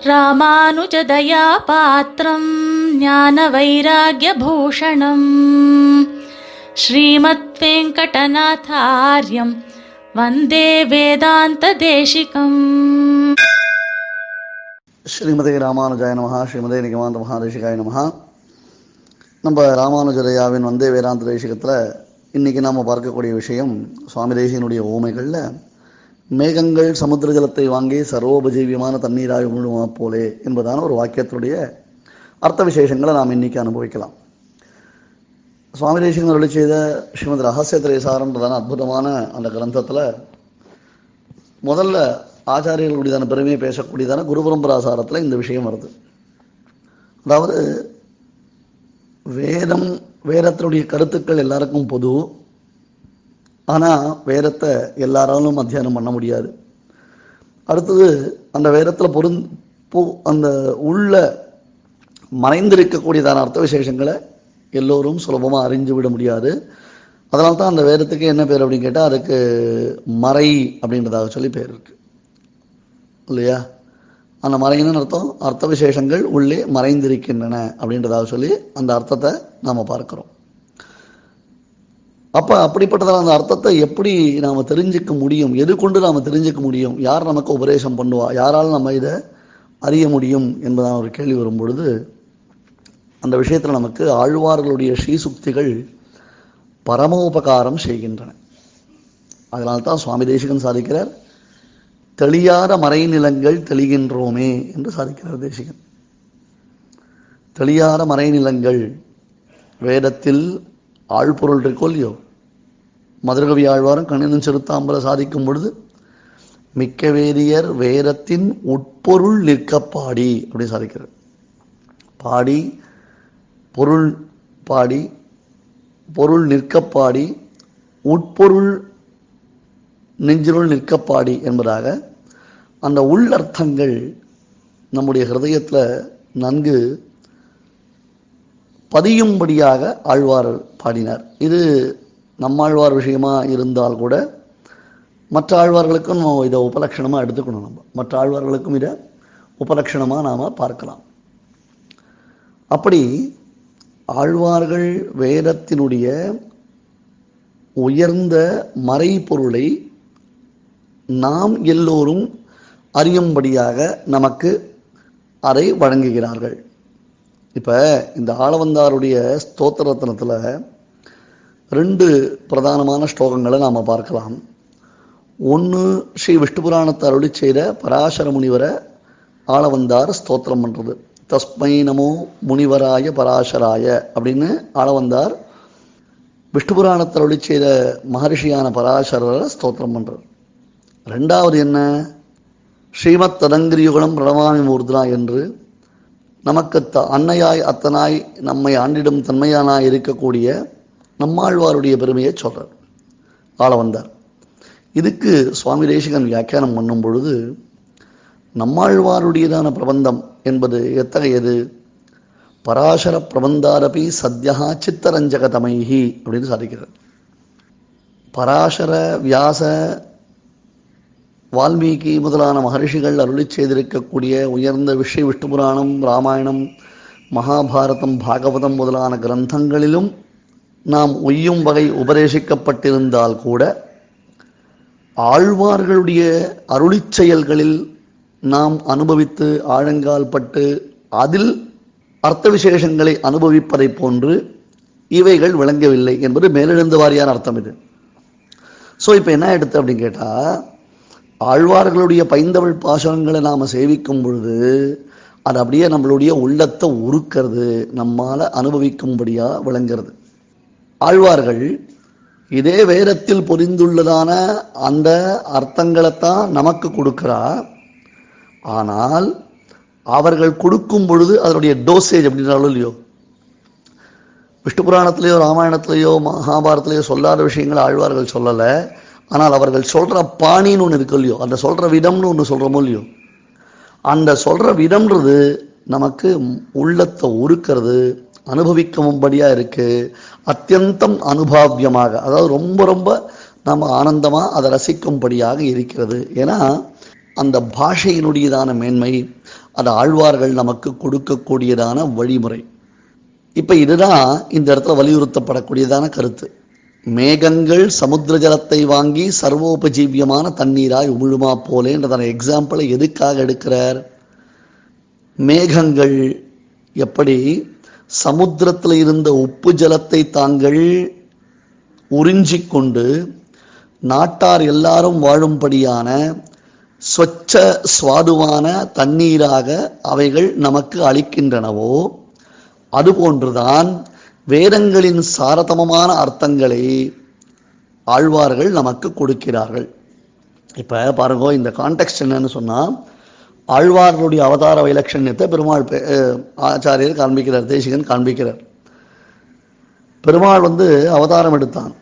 ராமானுஜதயா பாத்திரம் ஞான வைராகிய பூஷணம் ஸ்ரீமத் வெங்கடநாதாரியம் வந்தே வேதாந்த தேசிகம் ஸ்ரீமதி ராமானுஜாய நமஹா ஸ்ரீமதி நிகமாந்த மகாதேசிகாய நமஹா நம்ம ராமானுஜதயாவின் வந்தே வேதாந்த தேசிகத்தில் இன்னைக்கு நாம் பார்க்கக்கூடிய விஷயம் சுவாமி தேசியனுடைய ஓமைகளில் மேகங்கள் சமுத்திர ஜலத்தை வாங்கி சர்வோபஜீவியமான தண்ணீராய் உமிழுமா போலே என்பதான ஒரு வாக்கியத்தினுடைய அர்த்த விசேஷங்களை நாம் இன்னைக்கு அனுபவிக்கலாம். சுவாமி தேசிகன் அருளி செய்த ஸ்ரீமத் ரகசிய திரேசாரன்றதான அற்புதமான அந்த கிரந்தத்தில் முதல்ல ஆச்சாரியர்களுடையதான பெருமையை பேசக்கூடியதான குரு பரம்பராசாரத்தில் இந்த விஷயம் வருது. அதாவது வேதம் வேதத்தினுடைய கருத்துக்கள் எல்லாருக்கும் பொது. ஆனால் வேதத்தை எல்லாராலும் அத்தியானம் பண்ண முடியாது. அடுத்தது அந்த வேதத்தில் பொருந் போ அந்த உள்ள மறைந்திருக்கக்கூடியதான அர்த்த விசேஷங்களை எல்லோரும் சுலபமாக அறிஞ்சு விட முடியாது. அதனால தான் அந்த வேதத்துக்கு என்ன பேர் அப்படின்னு கேட்டால் அதுக்கு மறை அப்படின்றதாக சொல்லி பேர் இருக்கு. இல்லையா? அந்த மறைன்னு அர்த்தம் அர்த்த விசேஷங்கள் உள்ளே மறைந்திருக்கின்றன அப்படின்றதாக சொல்லி அந்த அர்த்தத்தை நாம் பார்க்கிறோம். அப்போ அப்படிப்பட்டதான அந்த அர்த்தத்தை எப்படி நாம் தெரிஞ்சுக்க முடியும்? எது கொண்டு நாம் தெரிஞ்சுக்க முடியும்? யார் நமக்கு உபதேசம் பண்ணுவா? யாரால் நம்ம இதை அறிய முடியும் என்பதான ஒரு கேள்வி வரும் பொழுது அந்த விஷயத்தில் நமக்கு ஆழ்வார்களுடைய ஸ்ரீசுக்திகள் பரமோபகாரம் செய்கின்றன. அதனால்தான் சுவாமி தேசிகன் சாதிக்கிறார் தெளியாத மறைநிலங்கள் தெளிகின்றோமே என்று சாதிக்கிறார் தேசிகன். தெளியாத மறைநிலங்கள் வேதத்தில் ஆழ்பொருள் இருக்கோ இல்லையோ? மதுரகவி ஆழ்வாரும் கணிதன் சிறுத்தாம்பல சாதிக்கும் பொழுது மிக்க வேதியர் வேரத்தின் உட்பொருள் நிற்க பாடி அப்படி சாதிக்கிறார். பாடி பொருள் பாடி பொருள் நிற்க பாடி உட்பொருள் நெஞ்சிருள் நிற்க பாடி என்பதாக அந்த உள்ளர்த்தங்கள் நம்முடைய ஹிருதயத்தில் நன்கு பதியும்படியாக ஆழ்வார் பாடினார். இது நம்மாழ்வார் விஷயமா இருந்தால் கூட மற்ற ஆழ்வார்களுக்கும் நம்ம இதை உபலட்சணமாக எடுத்துக்கணும் நம்ம. மற்ற ஆழ்வார்களுக்கும் இதை உபலட்சணமாக நாம் பார்க்கலாம். அப்படி ஆழ்வார்கள் வேதத்தினுடைய உயர்ந்த மறைபொருளை நாம் எல்லோரும் அறியும்படியாக நமக்கு அதை வழங்குகிறார்கள். இப்போ இந்த ஆளவந்தாருடைய ஸ்தோத்திர ரத்னத்தில் ரெண்டு பிரதானமான ஸ்லோகங்களை நாம் பார்க்கலாம். ஒன்று ஸ்ரீ விஷ்ணு புராணத்தை அருளி செய்த பராசர முனிவரை ஆளவந்தார் ஸ்தோத்திரம் பண்ணுறது தஸ்மை நமோ முனிவராய பராசராய அப்படின்னு ஆளவந்தார் விஷ்ணு புராணத்தை அருளி செய்த மகர்ஷியான பராசரரை ஸ்தோத்திரம் பண்ணுறார் ரெண்டாவது என்ன? ஸ்ரீமத் ததங்கிரியுகலம் பிரணவாமி மூர்த்தனா என்று நமக்கு த அன்னையாய் அத்தனாய் நம்மை ஆண்டிடும் தன்மையானாய் இருக்கக்கூடிய நம்மாழ்வாருடைய பெருமையை சொல்கிறார் ஆள வந்தார். இதுக்கு சுவாமி தேசிகன் வியாக்கியானம் பண்ணும் பொழுது நம்மாழ்வாருடையதான பிரபந்தம் என்பது எத்தகையது? பராசர பிரபந்தாரபி சத்யா சித்தரஞ்சகதமைஹி அப்படின்னு சாதிக்கிறார். பராசர வியாச வால்மீகி முதலான மகர்ஷிகள் அருளி செய்திருக்கக்கூடிய உயர்ந்த விஷய விஷ்ணு புராணம் ராமாயணம் மகாபாரதம் பாகவதம் முதலான கிரந்தங்களிலும் நாம் ஒய்யும் வகை உபதேசிக்கப்பட்டிருந்தால் கூட ஆழ்வார்களுடைய அருளி செயல்களில் நாம் அனுபவித்து ஆழங்கால் பட்டு அதில் அர்த்த விசேஷங்களை அனுபவிப்பதைப் போன்று இவைகள் விளங்கவில்லை என்பது மேலெழுந்த வாரியான அர்த்தம் இது. ஸோ இப்போ என்ன எடுத்து அப்படின்னு கேட்டால் ஆழ்வார்களுடைய பைந்தமிழ் பாசனங்களை நாம் சேவிக்கும் பொழுது அது அப்படியே நம்மளுடைய உள்ளத்தை உருக்கிறது நம்மால் அனுபவிக்கும்படியாக விளங்குறது ஆழ்வார்கள் இதே வேதத்தில் பொரிந்துள்ளதான அந்த அர்த்தங்களைத்தான் நமக்கு கொடுக்குறா ஆனால் அவர்கள் கொடுக்கும் பொழுது அதனுடைய டோசேஜ் அப்படின்றாலும் இல்லையோ? விஷ்ணு புராணத்திலேயோ ராமாயணத்திலேயோ மகாபாரத்திலேயோ சொல்லாத விஷயங்களை ஆழ்வார்கள் சொல்லலை. ஆனால் அவர்கள் சொல்கிற பாணின்னு ஒன்று இருக்கு இல்லையோ அந்த சொல்கிற விதம்னு ஒன்று சொல்கிறோமோ இல்லையோ அந்த சொல்கிற விதம்ன்றது நமக்கு உள்ளத்தை உருக்கிறது அனுபவிக்கும்படியாக இருக்குது அத்தியந்தம் அனுபாவியமாக அதாவது ரொம்ப ரொம்ப நம்ம ஆனந்தமாக அதை ரசிக்கும்படியாக இருக்கிறது. ஏன்னா அந்த பாஷையினுடையதான மேன்மை அது ஆழ்வார்கள் நமக்கு கொடுக்கக்கூடியதான வழிமுறை. இப்போ இதுதான் இந்த இடத்துல வலியுறுத்தப்படக்கூடியதான கருத்து. மேகங்கள் சமுத்திர ஜலத்தை வாங்கி சர்வோபஜீவியமான தண்ணீராய் உமிழுமா போலேன்றதான எக்ஸாம்பிளை எதுக்காக எடுக்கிறார்? மேகங்கள் எப்படி? சமுத்திரத்தில் இருந்த உப்பு ஜலத்தை தாங்கள் உறிஞ்சிக்கொண்டு நாட்டார் எல்லாரும் வாழும்படியான சொச்ச சுவாதுவான தண்ணீராக அவைகள் நமக்கு அளிக்கின்றனவோ அதுபோன்றுதான் வேதங்களின் சாரதமமான அர்த்தங்களை ஆழ்வார்கள் நமக்கு கொடுக்கிறார்கள். இப்போ பாருங்க இந்த கான்டெக்ட் என்னன்னு சொன்னால் ஆழ்வார்களுடைய அவதார வைலட்சண்யத்தை பெருமாள் ஆச்சாரியர் காண்பிக்கிறார் தேசிகன் காண்பிக்கிறார். பெருமாள் வந்து அவதாரம் எடுத்தான்.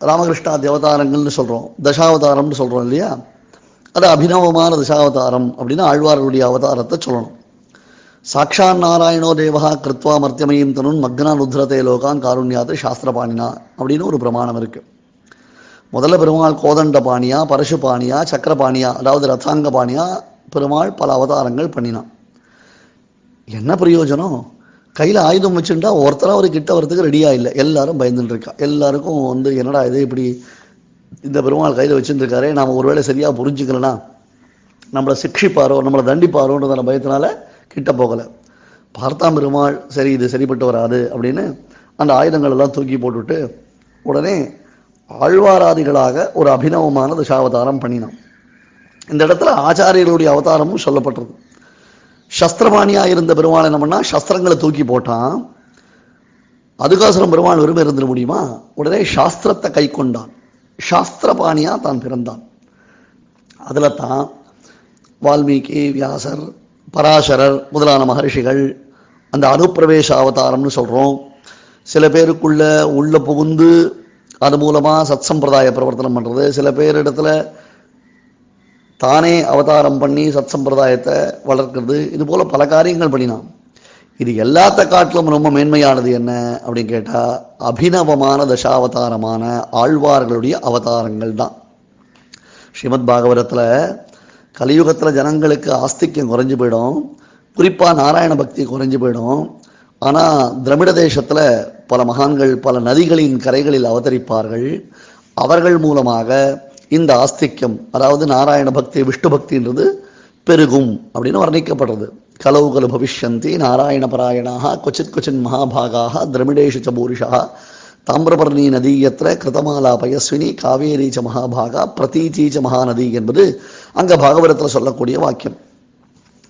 ராமகிருஷ்ணாதி அவதாரங்கள்னு சொல்றோம் தசாவதாரம்னு சொல்றோம் இல்லையா? அது அபிநவமான தசாவதாரம் அப்படின்னு ஆழ்வார்களுடைய அவதாரத்தை சொல்லணும். சாக்ஷான் நாராயணோ தேவகா கிருத்வா மர்த்தியமயம் தனுன் மக்னான் உத்ரதே லோகான் சாஸ்திர சாஸ்திரபாணினா அப்படின்னு ஒரு பிரமாணம் இருக்கு. முதல்ல பெருமாள் கோதண்ட பாணியா பரசு பாணியா சக்கர பாணியா அதாவது ரத்தாங்க பாணியா பெருமாள் பல அவதாரங்கள் பண்ணினான். என்ன பிரயோஜனம்? கையில் ஆயுதம் வச்சுட்டா ஒருத்தரா ஒரு கிட்ட வரதுக்கு ரெடியாக இல்லை. எல்லாரும் பயந்துட்டு இருக்கா. எல்லாருக்கும் வந்து என்னடா இது இப்படி இந்த பெருமாள் கையில் வச்சுட்டு நாம் ஒருவேளை சரியா புரிஞ்சுக்கலனா நம்மளை சிக்ஷிப்பாரோ நம்மளை தண்டிப்பாரோன்றதான பயத்தினால கிட்ட போகல. பார்த்தா பெருமாள் சரி இது சரிப்பட்டு வராது அப்படின்னு அந்த ஆயுதங்கள் எல்லாம் தூக்கி போட்டுட்டு உடனே ஆழ்வாராதிகளாக ஒரு அபிநவமான தசாவதாரம் பண்ணினான். இந்த இடத்துல ஆச்சாரியர்களுடைய அவதாரமும் சொல்லப்பட்டிருக்கு. சஸ்திரபாணியா இருந்த பெருமாள் என்ன பண்ணால் சஸ்திரங்களை தூக்கி போட்டான். அதுகாசரம் பெருமாள் வெறுமை இருந்துட முடியுமா? உடனே சாஸ்திரத்தை கை கொண்டான். சாஸ்திரபாணியா தான் பிறந்தான். அதில் தான் வால்மீகி வியாசர் பராசரர் முதலான மகர்ஷிகள் அந்த அனுப்பிரவேச அவதாரம்னு சொல்கிறோம் சில பேருக்குள்ள உள்ள புகுந்து அது மூலமாக சத் சம்பிரதாய பிரவர்த்தனம் பண்ணுறது சில பேர் இடத்துல தானே அவதாரம் பண்ணி சத் சம்பிரதாயத்தை வளர்க்குறது. இது போல பல காரியங்கள் பண்ணினான். இது எல்லாத்த காட்டிலும் ரொம்ப மேன்மையானது என்ன அப்படின்னு கேட்டால் அபிநவமான தசாவதாரமான ஆழ்வார்களுடைய அவதாரங்கள் தான். ஸ்ரீமத் பாகவதத்தில் கலியுகத்துல ஜனங்களுக்கு ஆஸ்திக்யம் குறைஞ்சு போயிடும். குறிப்பா நாராயண பக்தி குறைஞ்சு போயிடும். ஆனா திரமிட தேசத்துல பல மகான்கள் பல நதிகளின் கரைகளில் அவதரிப்பார்கள். அவர்கள் மூலமாக இந்த ஆஸ்திக்யம் அதாவது நாராயண பக்தி விஷ்ணு பக்தின்றது பெருகும் அப்படின்னு வர்ணிக்கப்படுறது. கலவு கலு பவிஷ்யந்தி நாராயண பராயணாக கொச்சித் கொச்சின் மகாபாகாக திரமிடேஷு ச தாமிரபரணி நதி நதீயத்திர கிருதமாலா பயஸ்வினி காவேரி ச மகாபாகா பிரதீச்சி மகாநதி என்பது அங்கே பாகவதத்தில் சொல்லக்கூடிய வாக்கியம்.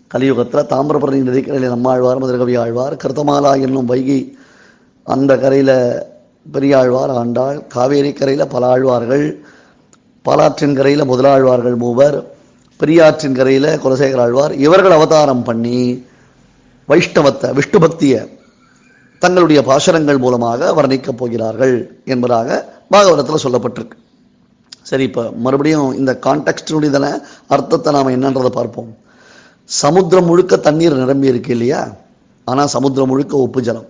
கலியுகத்தில் தாமிரபரணி நதிக்கரையில் நம்மாழ்வார் மதுரகவி ஆழ்வார் கிருதமாலா என்னும் வைகை அந்த கரையில் பெரியாழ்வார் ஆண்டாள் காவேரி கரையில் பல ஆழ்வார்கள் பாலாற்றின் கரையில் முதலாழ்வார்கள் மூவர் பெரியாற்றின் கரையில் குலசேகர ஆழ்வார் இவர்கள் அவதாரம் பண்ணி வைஷ்ணவத்தை விஷ்ணு பக்தியை தங்களுடைய பாசனங்கள் மூலமாக வர்ணிக்கப் போகிறார்கள் என்பதாக பாகவதத்தில் சொல்லப்பட்டிருக்கு. சரி இப்போ மறுபடியும் இந்த கான்டெக்ஸ்டினுடைய அர்த்தத்தை நாம் என்னன்றதை பார்ப்போம். சமுத்திரம் முழுக்க தண்ணீர் நிரம்பி இருக்கு இல்லையா? ஆனால் சமுத்திரம் முழுக்க உப்பு ஜலம்.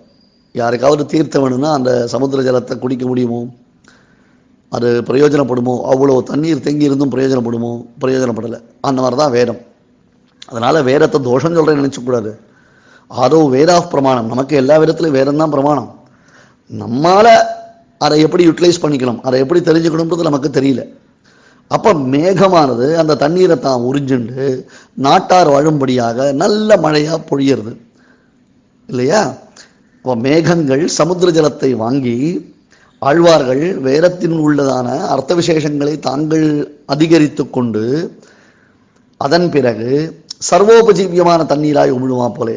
யாருக்காவது தீர்த்தம் வேணும்னா அந்த சமுத்திர ஜலத்தை குடிக்க முடியுமோ? அது பிரயோஜனப்படுமோ? அவ்வளோ தண்ணீர் தேங்கி இருந்தும் பிரயோஜனப்படுமோ? பிரயோஜனப்படலை. அந்த மாதிரி தான் வேதம். அதனால் வேதத்தை தோஷம் சொல்கிறேன்னு நினைச்சக்கூடாது ஆதோ வேதா பிரமாணம். நமக்கு எல்லா விதத்துலையும் வேதம் தான் பிரமாணம். நம்மால் அதை எப்படி யூட்டிலைஸ் பண்ணிக்கணும்? அதை எப்படி தெரிஞ்சுக்கணுன்றது நமக்கு தெரியல. அப்போ மேகமானது அந்த தண்ணீரை தான் உறிஞ்சுண்டு நாட்டார் வாழும்படியாக நல்ல மழையா பொழியிறது. இல்லையா? இப்போ மேகங்கள் சமுத்திர ஜலத்தை வாங்கி ஆழ்வார்கள் வேதத்தின் உள்ளதான அர்த்த விசேஷங்களை தாங்கள் அதிகரித்து கொண்டு அதன் பிறகு சர்வோபஜீவியமான தண்ணீராய் உமிழுமா போலே.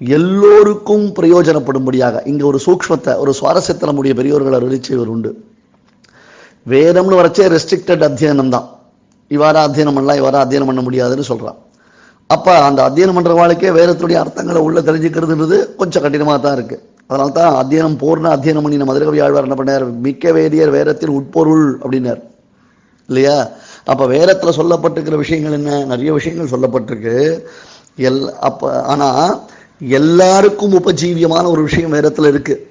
எல்லோருக்கும் பிரயோஜனப்படும்படியாக இங்க ஒரு சூக்மத்தை ஒரு சுவாரஸ்யத்தை நம்முடைய பெரியோர்கள் அருளி உண்டு. வேதம்னு வரைச்சே ரெஸ்ட்ரிக்டட் அத்தியனம் தான். இவ்வாறு அத்தியனம் பண்ணலாம் இவ்வாறு அத்தியனம் பண்ண முடியாதுன்னு சொல்றான். அப்ப அந்த அத்தியனம் பண்ற வாழ்க்கையே வேதத்துடைய அர்த்தங்களை உள்ள தெரிஞ்சுக்கிறதுன்றது கொஞ்சம் கடினமாக தான் இருக்கு. அதனால தான் அத்தியனம் பூர்ண அத்தியனம் பண்ணின மதுரகவி ஆழ்வார் என்ன பண்ணார்? மிக்க வேதியர் வேதத்தின் உட்பொருள் அப்படின்னார். இல்லையா? அப்ப வேதத்தில் சொல்லப்பட்டிருக்கிற விஷயங்கள் என்ன? நிறைய விஷயங்கள் சொல்லப்பட்டிருக்கு. எல் அப்ப ஆனா எல்லாருக்கும் உபஜீவியமான ஒரு விஷயம் வேதத்தில் இருக்கு.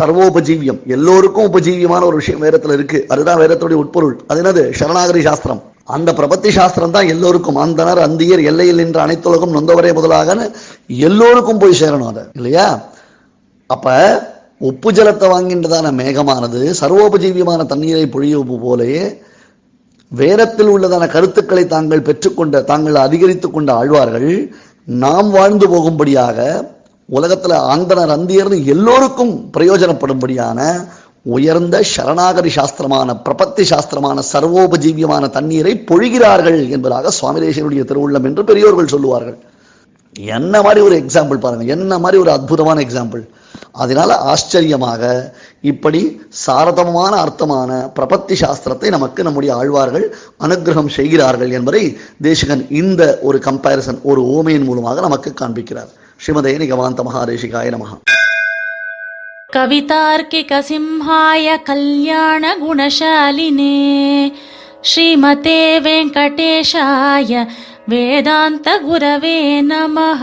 சர்வோபஜீவியம். எல்லோருக்கும் உபஜீவியமான ஒரு விஷயம் வேதத்தில் இருக்கு. அதுதான் வேதத்துடைய உட்பொருள். அது என்னது? சரணாகரி சாஸ்திரம். அந்த பிரபத்தி சாஸ்திரம் தான் எல்லோருக்கும். அந்தனர் அந்தியர் எல்லையில் நின்ற அனைத்துலகம் நொந்தவரே முதலாக எல்லோருக்கும் போய் சேரணும் அதை. இல்லையா? அப்ப உப்பு ஜலத்தை வாங்கின்றதான மேகமானது சர்வோபஜீவியமான தண்ணீரை பொழியவு போலே வேதத்தில் உள்ளதான கருத்துக்களை தாங்கள் பெற்றுக்கொண்ட தாங்கள் அதிகரித்துக் கொண்ட ஆழ்வார்கள் நாம் வாழ்ந்து போகும்படியாக உலகத்துல ஆந்தனர் அந்தியர்னு எல்லோருக்கும் பிரயோஜனப்படும்படியான உயர்ந்த சரணாகரி சாஸ்திரமான பிரபத்தி சாஸ்திரமான சர்வோபஜீவியமான தண்ணீரை பொழிகிறார்கள் என்பதாக சுவாமிதேசனுடைய திருவுள்ளம் என்று பெரியோர்கள் சொல்லுவார்கள். என்ன மாதிரி ஒரு எக்ஸாம்பிள் பாருங்கள் என்ன மாதிரி ஒரு அற்புதமான எக்ஸாம்பிள் அதனால ஆச்சரியமாக இப்படி சாரதமான அர்த்தமான பிரபத்தி சாஸ்திரத்தை நமக்கு நம்முடைய ஆழ்வார்கள் அனுகிரகம் செய்கிறார்கள் என்பதை தேசிகன் இந்த ஒரு கம்பேரிசன் ஒரு ஓமையின் மூலமாக நமக்கு காண்பிக்கிறார் ஸ்ரீமதே நிகமாந்த மகாதேசிகாய நமகா कवितार्किकसिंहाय कल्याणगुणशालिने श्रीमते वेङ्कटेशाय वेदान्तगुरवे नमः